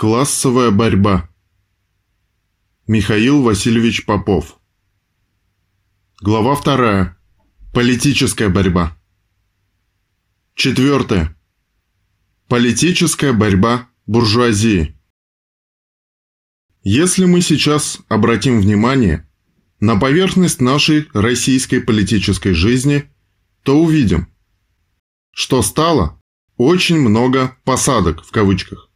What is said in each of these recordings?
Классовая борьба. Михаил Васильевич Попов. Глава вторая. Политическая борьба. Четвертое. Политическая борьба буржуазии. Если мы сейчас обратим внимание на поверхность нашей российской политической жизни, то увидим, что стало очень много «посадок» в кавычках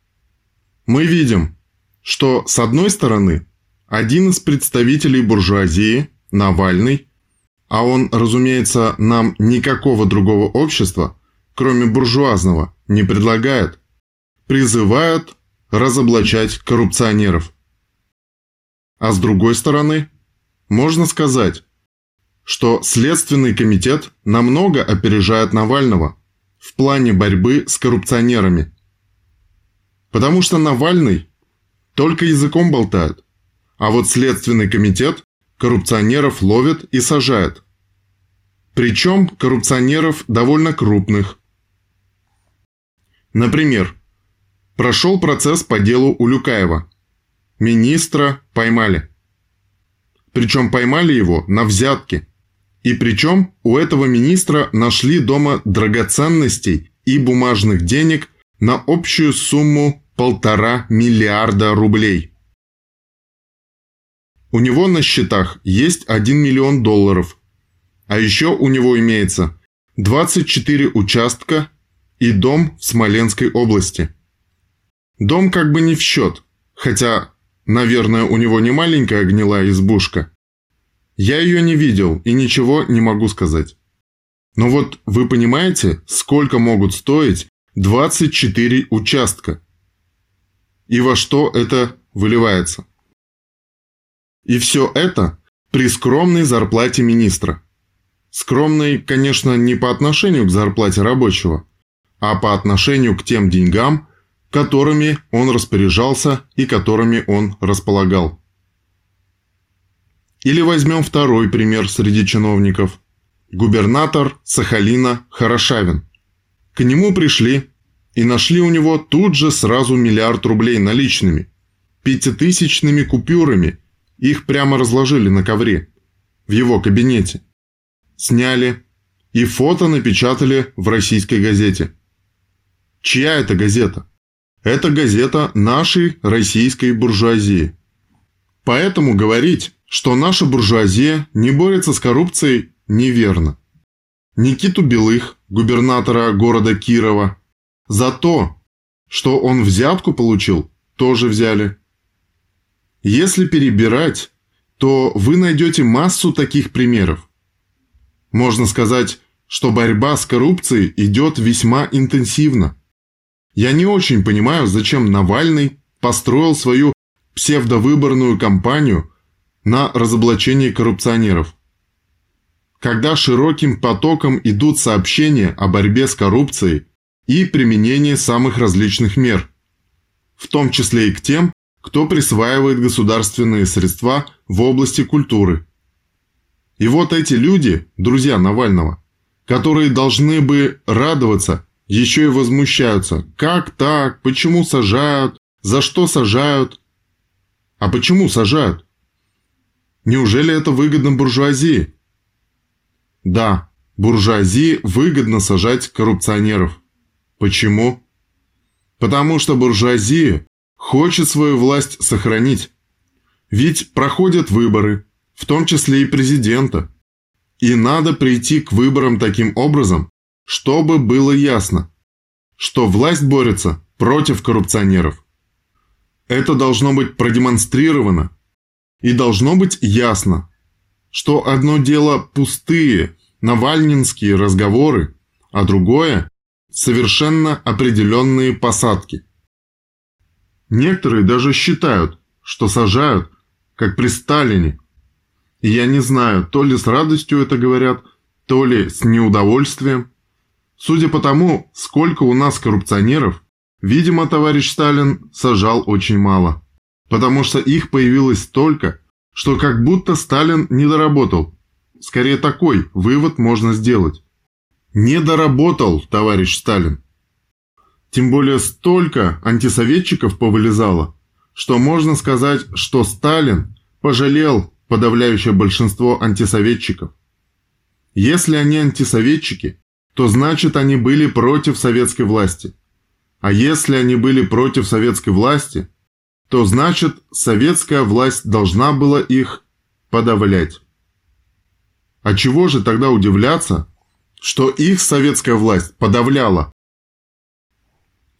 мы видим, что с одной стороны один из представителей буржуазии, Навальный, а он, разумеется, нам никакого другого общества, кроме буржуазного, не предлагает, призывает разоблачать коррупционеров. А с другой стороны, можно сказать, что Следственный комитет намного опережает Навального в плане борьбы с коррупционерами – Потому что Навальный только языком болтает. А вот Следственный комитет коррупционеров ловит и сажает. Причем коррупционеров довольно крупных. Например, прошел процесс по делу Улюкаева. Министра поймали. Причем поймали его на взятке. И причем у этого министра нашли дома драгоценностей и бумажных денег на общую сумму полтора миллиарда рублей. У него на счетах есть 1 миллион долларов. А еще у него имеется 24 участка и дом в Смоленской области. Дом как бы не в счет, хотя, наверное, у него не маленькая гнилая избушка. Я ее не видел и ничего не могу сказать. Но вот вы понимаете, сколько могут стоить 24 участка? И во что это выливается. И все это при скромной зарплате министра. Скромной, конечно, не по отношению к зарплате рабочего, а по отношению к тем деньгам, которыми он распоряжался и которыми он располагал. Или возьмем второй пример среди чиновников. Губернатор Сахалина Хорошавин. К нему пришли и нашли у него тут же сразу миллиард рублей наличными, пятитысячными купюрами, их прямо разложили на ковре, в его кабинете. Сняли и фото напечатали в российской газете. Чья это газета? Это газета нашей российской буржуазии. Поэтому говорить, что наша буржуазия не борется с коррупцией, неверно. Никиту Белых, губернатора города Кирова, за то, что он взятку получил, тоже взяли. Если перебирать, то вы найдете массу таких примеров. Можно сказать, что борьба с коррупцией идет весьма интенсивно. Я не очень понимаю, зачем Навальный построил свою псевдовыборную кампанию на разоблачение коррупционеров. Когда широким потоком идут сообщения о борьбе с коррупцией – и применение самых различных мер, в том числе и к тем, кто присваивает государственные средства в области культуры. И вот эти люди, друзья Навального, которые должны бы радоваться, еще и возмущаются. Как так? Почему сажают? За что сажают? А почему сажают? Неужели это выгодно буржуазии? Да, буржуазии выгодно сажать коррупционеров. Почему? Потому что буржуазия хочет свою власть сохранить. Ведь проходят выборы, в том числе и президента. И надо прийти к выборам таким образом, чтобы было ясно, что власть борется против коррупционеров. Это должно быть продемонстрировано. И должно быть ясно, что одно дело пустые навальнинские разговоры, а другое совершенно определенные посадки. Некоторые даже считают, что сажают, как при Сталине. И я не знаю, то ли с радостью это говорят, то ли с неудовольствием. Судя по тому, сколько у нас коррупционеров, видимо, товарищ Сталин сажал очень мало. Потому что их появилось столько, что как будто Сталин не доработал. Скорее такой вывод можно сделать. Не доработал, товарищ Сталин. Тем более столько антисоветчиков повылезало, что можно сказать, что Сталин пожалел подавляющее большинство антисоветчиков. Если они антисоветчики, то значит они были против советской власти. А если они были против советской власти, то значит советская власть должна была их подавлять. А чего же тогда удивляться, что их советская власть подавляла?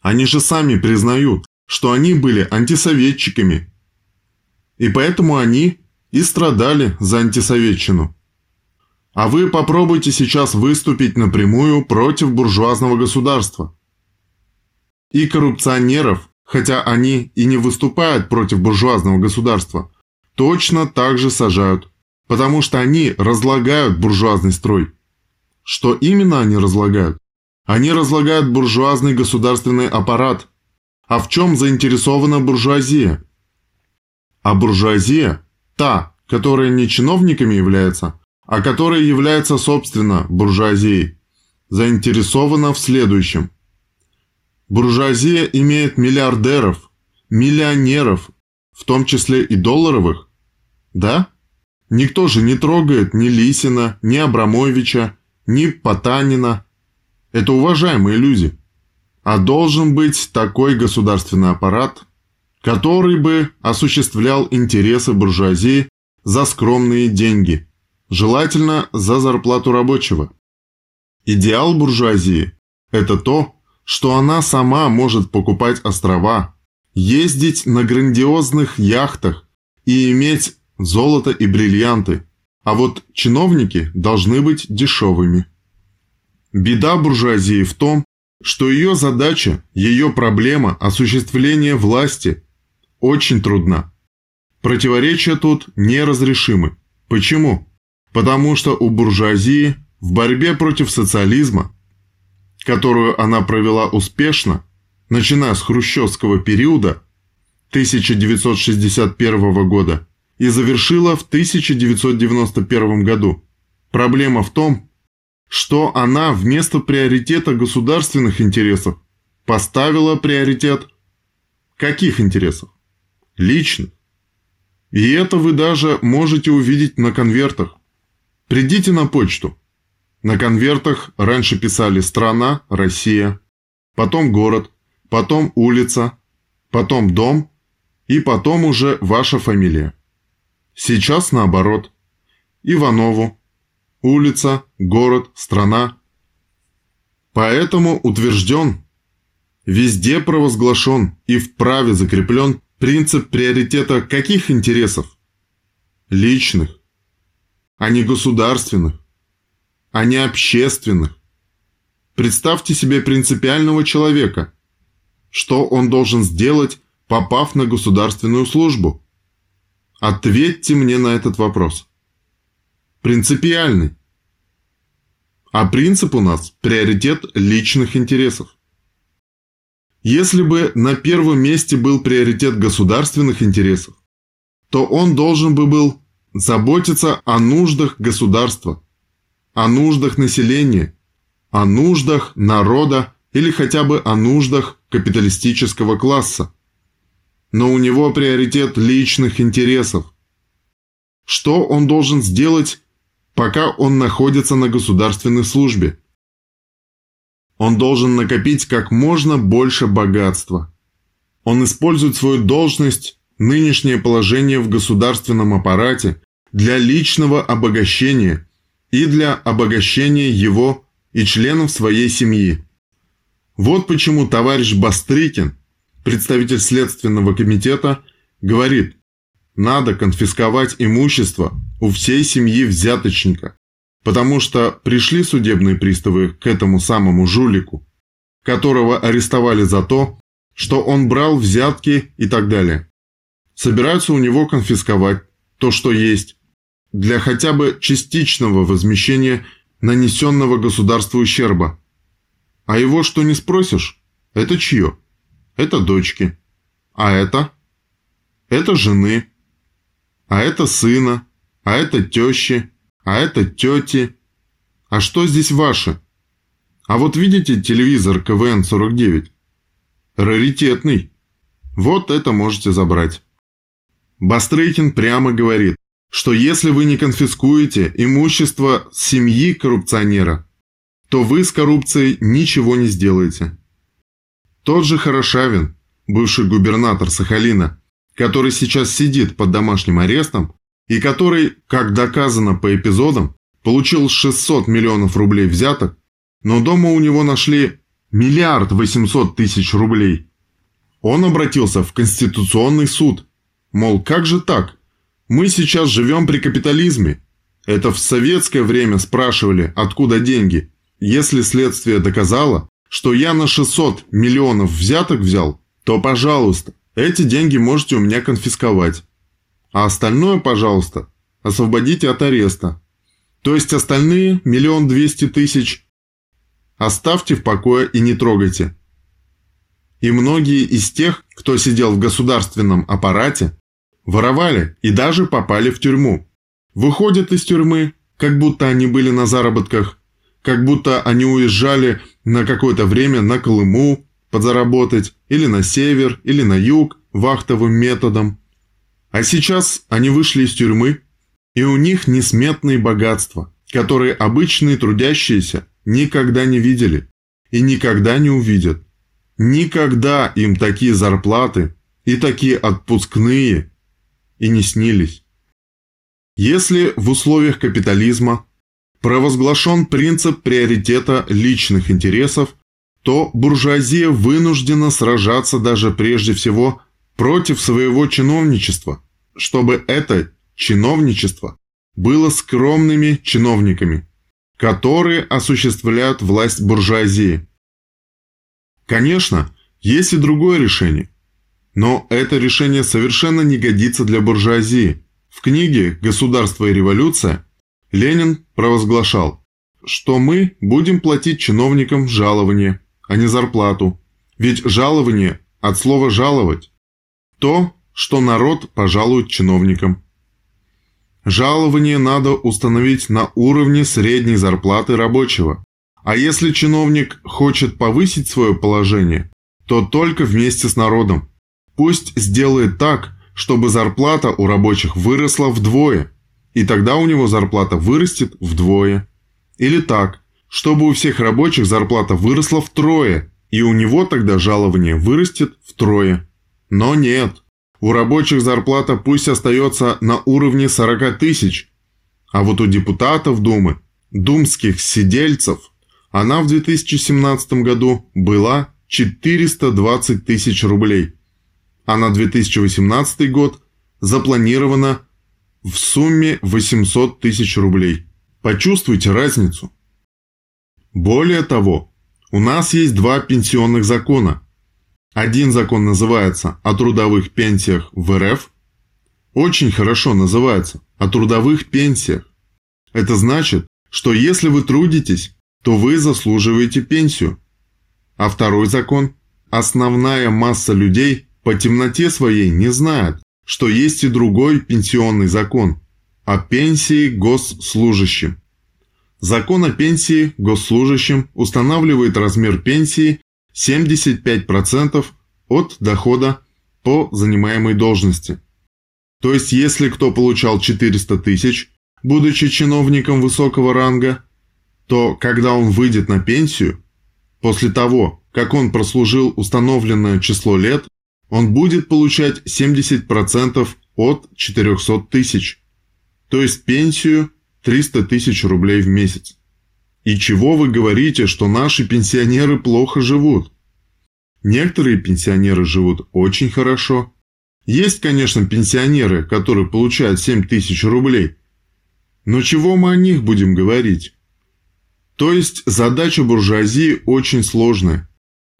Они же сами признают, что они были антисоветчиками. И поэтому они и страдали за антисоветчину. А вы попробуйте сейчас выступить напрямую против буржуазного государства. И коррупционеров, хотя они и не выступают против буржуазного государства, точно так же сажают, потому что они разлагают буржуазный строй. Что именно они разлагают? Они разлагают буржуазный государственный аппарат. А в чем заинтересована буржуазия? А буржуазия – та, которая не чиновниками является, а которая является, собственно, буржуазией, заинтересована в следующем. Буржуазия имеет миллиардеров, миллионеров, в том числе и долларовых. Да? Никто же не трогает ни Лисина, ни Абрамовича, ни Потанина. Это уважаемые люди. А должен быть такой государственный аппарат, который бы осуществлял интересы буржуазии за скромные деньги, желательно за зарплату рабочего. Идеал буржуазии – это то, что она сама может покупать острова, ездить на грандиозных яхтах и иметь золото и бриллианты, а вот чиновники должны быть дешевыми. Беда буржуазии в том, что ее задача, ее проблема осуществления власти очень трудна. Противоречия тут неразрешимы. Почему? Потому что у буржуазии в борьбе против социализма, которую она провела успешно, начиная с хрущевского периода 1961 года и завершила в 1991 году. Проблема в том, что она вместо приоритета государственных интересов поставила приоритет каких интересов? Личных. И это вы даже можете увидеть на конвертах. Придите на почту. На конвертах раньше писали «Страна», «Россия», потом «Город», потом «Улица», потом «Дом» и потом уже ваша фамилия. Сейчас наоборот. Иванову. Улица, город, страна. Поэтому утвержден, везде провозглашен и вправе закреплен Принцип приоритета каких интересов? Личных, а не государственных, а не общественных. Представьте себе принципиального человека. Что он должен сделать, попав на государственную службу? Ответьте мне на этот вопрос. Принципиальный. А принцип у нас – приоритет личных интересов. Если бы на первом месте был приоритет государственных интересов, то он должен бы был заботиться о нуждах государства, о нуждах населения, о нуждах народа или хотя бы о нуждах капиталистического класса. Но у него приоритет личных интересов. Что он должен сделать, пока он находится на государственной службе? Он должен накопить как можно больше богатства. Он использует свою должность, нынешнее положение в государственном аппарате для личного обогащения и для обогащения его и членов своей семьи. Вот почему товарищ Бастрыкин, представитель Следственного комитета, говорит, надо конфисковать имущество у всей семьи взяточника потому что пришли судебные приставы к этому самому жулику, которого арестовали за то, что он брал взятки и так далее. Собираются у него конфисковать то, что есть, для хотя бы частичного возмещения нанесенного государству ущерба. А его что не спросишь? Это чье? Это дочки. А это? Это жены. А это сына. А это тещи а это тети. А что здесь ваше? А вот видите телевизор КВН-49? раритетный. Вот это можете забрать. Бастрыкин прямо говорит, что если вы не конфискуете имущество семьи коррупционера, то вы с коррупцией ничего не сделаете. Тот же Хорошавин, бывший губернатор Сахалина, который сейчас сидит под домашним арестом и который, как доказано по эпизодам, получил 600 миллионов рублей взяток, но дома у него нашли миллиард восемьсот тысяч рублей. Он обратился в Конституционный суд. Мол, как же так? Мы сейчас живем при капитализме. Это в советское время спрашивали, откуда деньги. Если следствие доказало, что я на 600 миллионов взяток взял, то, пожалуйста, эти деньги можете у меня конфисковать. А остальное, пожалуйста, освободите от ареста. То есть остальные миллион двести тысяч оставьте в покое и не трогайте. И многие из тех, кто сидел в государственном аппарате, воровали и даже попали в тюрьму. Выходят из тюрьмы, как будто они были на заработках, как будто они уезжали на какое-то время на Колыму подзаработать, или на север, или на юг вахтовым методом. А сейчас они вышли из тюрьмы, и у них несметные богатства, которые обычные трудящиеся никогда не видели и никогда не увидят. Никогда им такие зарплаты и такие отпускные и не снились. Если в условиях капитализма провозглашен принцип приоритета личных интересов, то буржуазия вынуждена сражаться даже прежде всего против своего чиновничества, чтобы это чиновничество было скромными чиновниками, которые осуществляют власть буржуазии. Конечно, есть и другое решение, но это решение совершенно не годится для буржуазии. В книге «Государство и революция» Ленин провозглашал, что мы будем платить чиновникам жалование, а не зарплату. Ведь жалование от слова «жаловать» – то, что народ пожалует чиновникам. Жалование надо установить на уровне средней зарплаты рабочего. А если чиновник хочет повысить свое положение, то только вместе с народом. Пусть сделает так, чтобы зарплата у рабочих выросла вдвое, и тогда у него зарплата вырастет вдвое. Или так, чтобы у всех рабочих зарплата выросла втрое, и у него тогда жалование вырастет втрое. Но нет. У рабочих зарплата пусть остается на уровне 40 тысяч, а вот у депутатов Думы, думских сидельцев, она в 2017 году была 420 тысяч рублей, а на 2018 год запланировано в сумме 800 тысяч рублей. Почувствуйте разницу. Более того, у нас есть два пенсионных закона, один закон называется «О трудовых пенсиях в РФ». Очень хорошо называется «О трудовых пенсиях». Это значит, что если вы трудитесь, то вы заслуживаете пенсию. А второй закон – основная масса людей по темноте своей не знает, что есть и другой пенсионный закон – о пенсии госслужащим. Закон о пенсии госслужащим устанавливает размер пенсии 75% от дохода по занимаемой должности. То есть, если кто получал 400 тысяч, будучи чиновником высокого ранга, то когда он выйдет на пенсию, после того, как он прослужил установленное число лет, он будет получать 70% от 400 тысяч, то есть пенсию 300 тысяч рублей в месяц. И чего вы говорите, что наши пенсионеры плохо живут? Некоторые пенсионеры живут очень хорошо. Есть, конечно, пенсионеры, которые получают 7 тысяч рублей. Но чего мы о них будем говорить? То есть задача буржуазии очень сложная.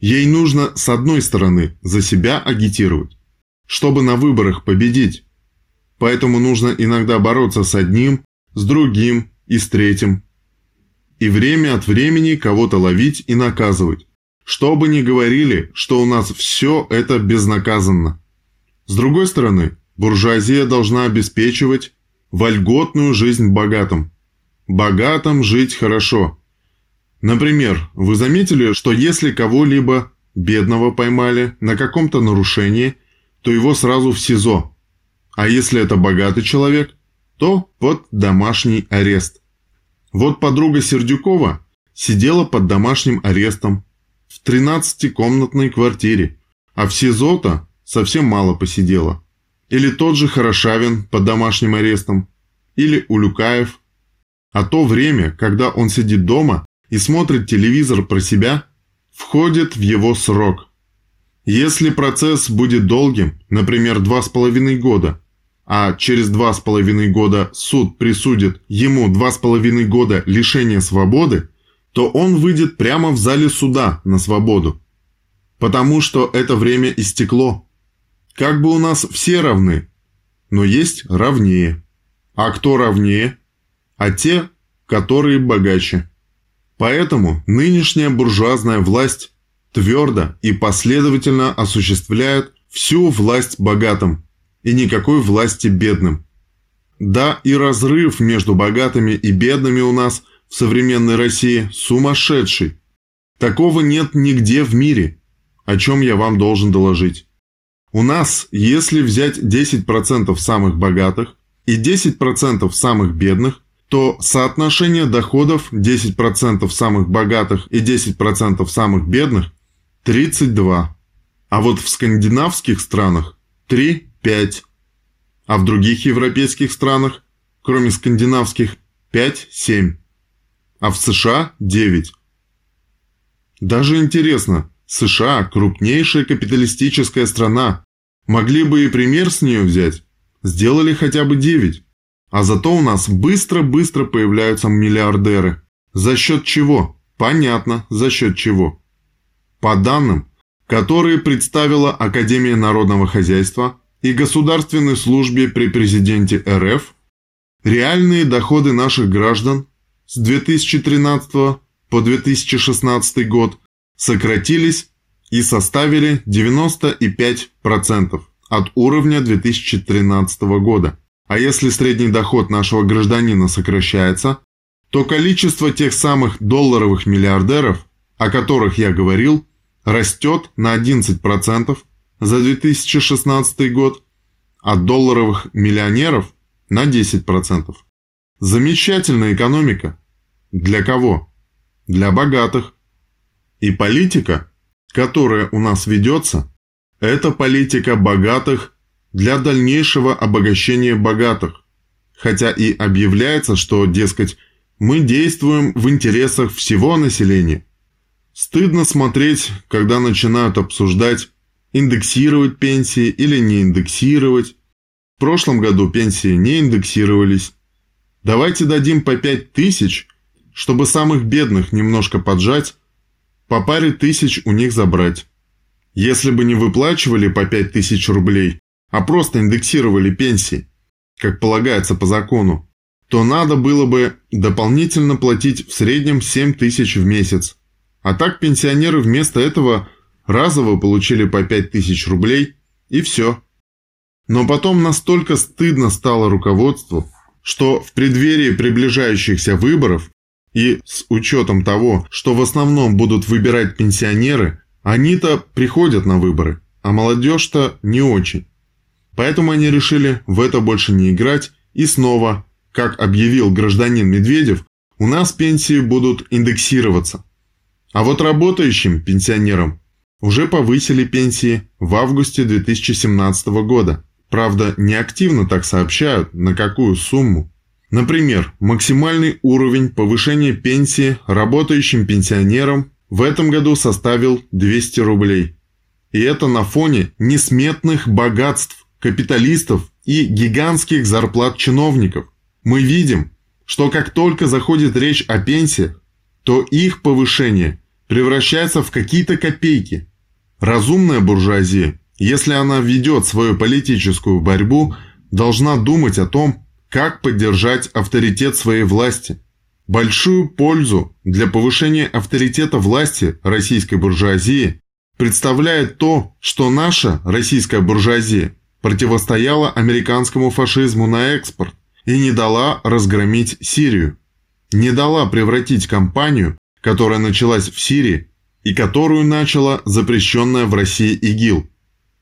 Ей нужно, с одной стороны, за себя агитировать, чтобы на выборах победить. Поэтому нужно иногда бороться с одним, с другим и с третьим и время от времени кого-то ловить и наказывать. Что бы ни говорили, что у нас все это безнаказанно. С другой стороны, буржуазия должна обеспечивать вольготную жизнь богатым. Богатым жить хорошо. Например, вы заметили, что если кого-либо бедного поймали на каком-то нарушении, то его сразу в СИЗО. А если это богатый человек, то под домашний арест. Вот подруга Сердюкова сидела под домашним арестом в 13-комнатной квартире, а в СИЗО-то совсем мало посидела. Или тот же Хорошавин под домашним арестом, или Улюкаев. А то время, когда он сидит дома и смотрит телевизор про себя, входит в его срок. Если процесс будет долгим, например, два с половиной года, а через два с половиной года суд присудит ему два с половиной года лишения свободы, то он выйдет прямо в зале суда на свободу. Потому что это время истекло. Как бы у нас все равны, но есть равнее. А кто равнее? А те, которые богаче. Поэтому нынешняя буржуазная власть твердо и последовательно осуществляет всю власть богатым и никакой власти бедным. Да, и разрыв между богатыми и бедными у нас в современной России сумасшедший. Такого нет нигде в мире, о чем я вам должен доложить. У нас, если взять 10% самых богатых и 10% самых бедных, то соотношение доходов 10% самых богатых и 10% самых бедных 32. А вот в скандинавских странах 3-5. А в других европейских странах, кроме скандинавских, 5-7. А в США 9. Даже интересно, США – крупнейшая капиталистическая страна. Могли бы и пример с нее взять. Сделали хотя бы 9. А зато у нас быстро-быстро появляются миллиардеры. За счет чего? Понятно, за счет чего. По данным, которые представила Академия народного хозяйства и Государственной службе при президенте РФ, реальные доходы наших граждан с 2013 по 2016 год сократились и составили 95% от уровня 2013 года. А если средний доход нашего гражданина сокращается, то количество тех самых долларовых миллиардеров, о которых я говорил, растет на 11% за 2016 год, а долларовых миллионеров на 10%. Замечательная экономика. Для кого? Для богатых. И политика, которая у нас ведется, это политика богатых для дальнейшего обогащения богатых, хотя и объявляется, что, дескать, мы действуем в интересах всего населения. Стыдно смотреть, когда начинают обсуждать, индексировать пенсии или не индексировать. В прошлом году пенсии не индексировались. Давайте дадим по 5 тысяч, чтобы самых бедных немножко поджать, по паре тысяч у них забрать. Если бы не выплачивали по 5 тысяч рублей, а просто индексировали пенсии, как полагается по закону, то надо было бы дополнительно платить в среднем 7 тысяч в месяц. А так пенсионеры вместо этого разово получили по 5 тысяч рублей и все. Но потом настолько стыдно стало руководству, что в преддверии приближающихся выборов и с учетом того, что в основном будут выбирать пенсионеры, они-то приходят на выборы, а молодежь-то не очень. Поэтому они решили в это больше не играть и снова, как объявил гражданин Медведев, у нас пенсии будут индексироваться. А вот работающим пенсионерам уже повысили пенсии в августе 2017 года. Правда, не активно так сообщают, на какую сумму. Например, максимальный уровень повышения пенсии работающим пенсионерам в этом году составил 200 рублей. И это на фоне несметных богатств капиталистов и гигантских зарплат чиновников. Мы видим, что как только заходит речь о пенсиях, то их повышение превращается в какие-то копейки. Разумная буржуазия, если она ведет свою политическую борьбу, должна думать о том, как поддержать авторитет своей власти. Большую пользу для повышения авторитета власти российской буржуазии представляет то, что наша российская буржуазия противостояла американскому фашизму на экспорт и не дала разгромить Сирию. Не дала превратить кампанию, которая началась в Сирии, и которую начала запрещенная в России ИГИЛ.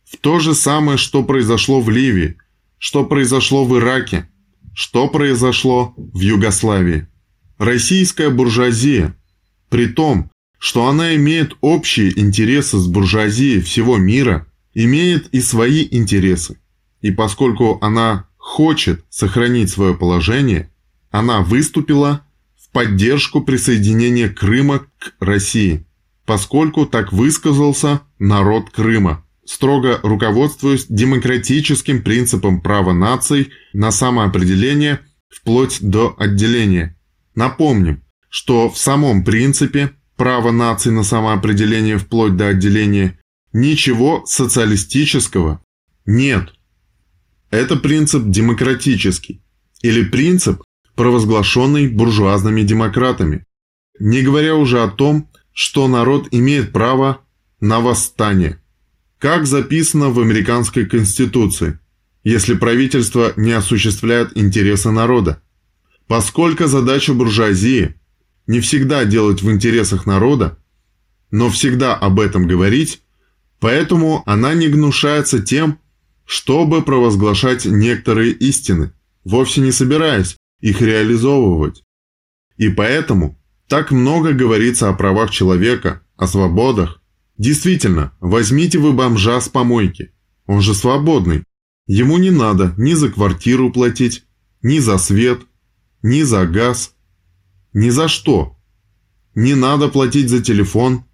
В то же самое, что произошло в Ливии, что произошло в Ираке, что произошло в Югославии. Российская буржуазия, при том, что она имеет общие интересы с буржуазией всего мира, имеет и свои интересы. И поскольку она хочет сохранить свое положение, она выступила в поддержку присоединения Крыма к России, поскольку так высказался народ Крыма, строго руководствуясь демократическим принципом права наций на самоопределение вплоть до отделения. Напомним, что в самом принципе права наций на самоопределение вплоть до отделения ничего социалистического нет. Это принцип демократический или принцип, провозглашенный буржуазными демократами, не говоря уже о том, что народ имеет право на восстание, как записано в американской конституции, если правительство не осуществляет интересы народа. Поскольку задача буржуазии не всегда делать в интересах народа, но всегда об этом говорить, поэтому она не гнушается тем, чтобы провозглашать некоторые истины, вовсе не собираясь их реализовывать. И поэтому так много говорится о правах человека, о свободах. Действительно, возьмите вы бомжа с помойки. Он же свободный. Ему не надо ни за квартиру платить, ни за свет, ни за газ, ни за что. Не надо платить за телефон,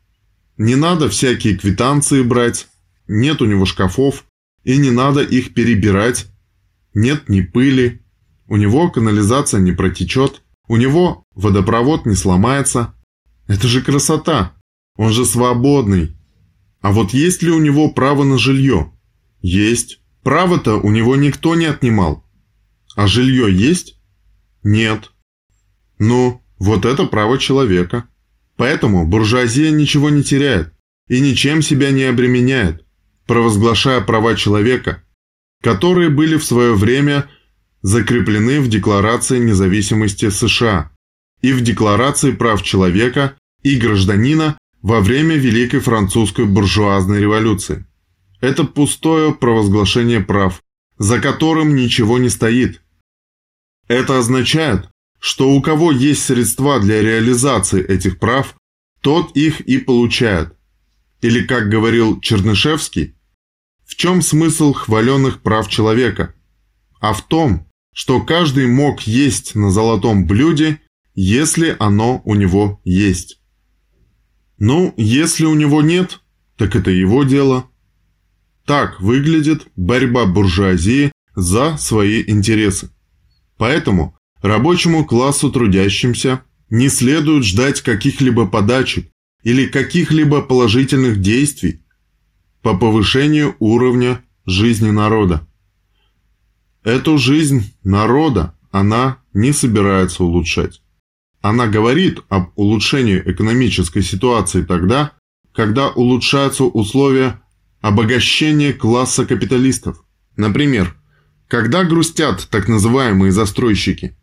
не надо всякие квитанции брать, нет у него шкафов, и не надо их перебирать. Нет ни пыли, у него канализация не протечет, у него водопровод не сломается. Это же красота, он же свободный. А вот есть ли у него право на жилье? Есть. Право-то у него никто не отнимал. А жилье есть? Нет. Ну, вот это право человека. Поэтому буржуазия ничего не теряет и ничем себя не обременяет провозглашая права человека, которые были в свое время закреплены в Декларации независимости США и в Декларации прав человека и гражданина во время Великой Французской буржуазной революции. Это пустое провозглашение прав, за которым ничего не стоит. Это означает, что у кого есть средства для реализации этих прав, тот их и получает. Или, как говорил Чернышевский, в чем смысл хваленных прав человека? А в том, что каждый мог есть на золотом блюде, если оно у него есть. Ну, если у него нет, так это его дело. Так выглядит борьба буржуазии за свои интересы. Поэтому рабочему классу трудящимся не следует ждать каких-либо подачек или каких-либо положительных действий по повышению уровня жизни народа. Эту жизнь народа она не собирается улучшать. Она говорит об улучшении экономической ситуации тогда, когда улучшаются условия обогащения класса капиталистов. Например, когда грустят так называемые застройщики,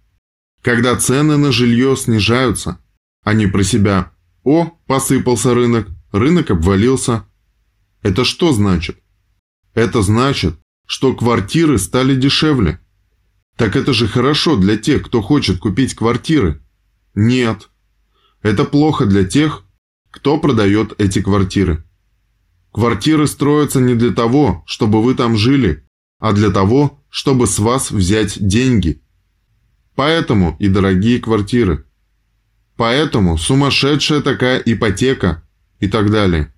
когда цены на жилье снижаются, они про себя «О, посыпался рынок, рынок обвалился, это что значит? Это значит, что квартиры стали дешевле. Так это же хорошо для тех, кто хочет купить квартиры. Нет. Это плохо для тех, кто продает эти квартиры. Квартиры строятся не для того, чтобы вы там жили, а для того, чтобы с вас взять деньги. Поэтому и дорогие квартиры. Поэтому сумасшедшая такая ипотека и так далее.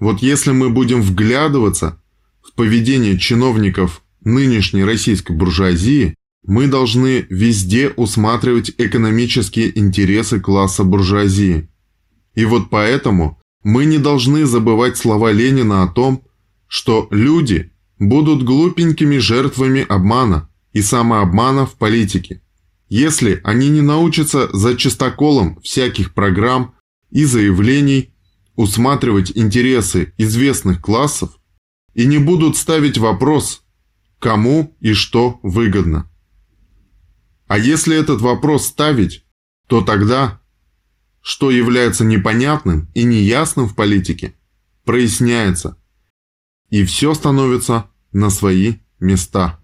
Вот если мы будем вглядываться в поведение чиновников нынешней российской буржуазии, мы должны везде усматривать экономические интересы класса буржуазии. И вот поэтому мы не должны забывать слова Ленина о том, что люди будут глупенькими жертвами обмана и самообмана в политике, если они не научатся за чистоколом всяких программ и заявлений усматривать интересы известных классов и не будут ставить вопрос, кому и что выгодно. А если этот вопрос ставить, то тогда что является непонятным и неясным в политике, проясняется, и все становится на свои места.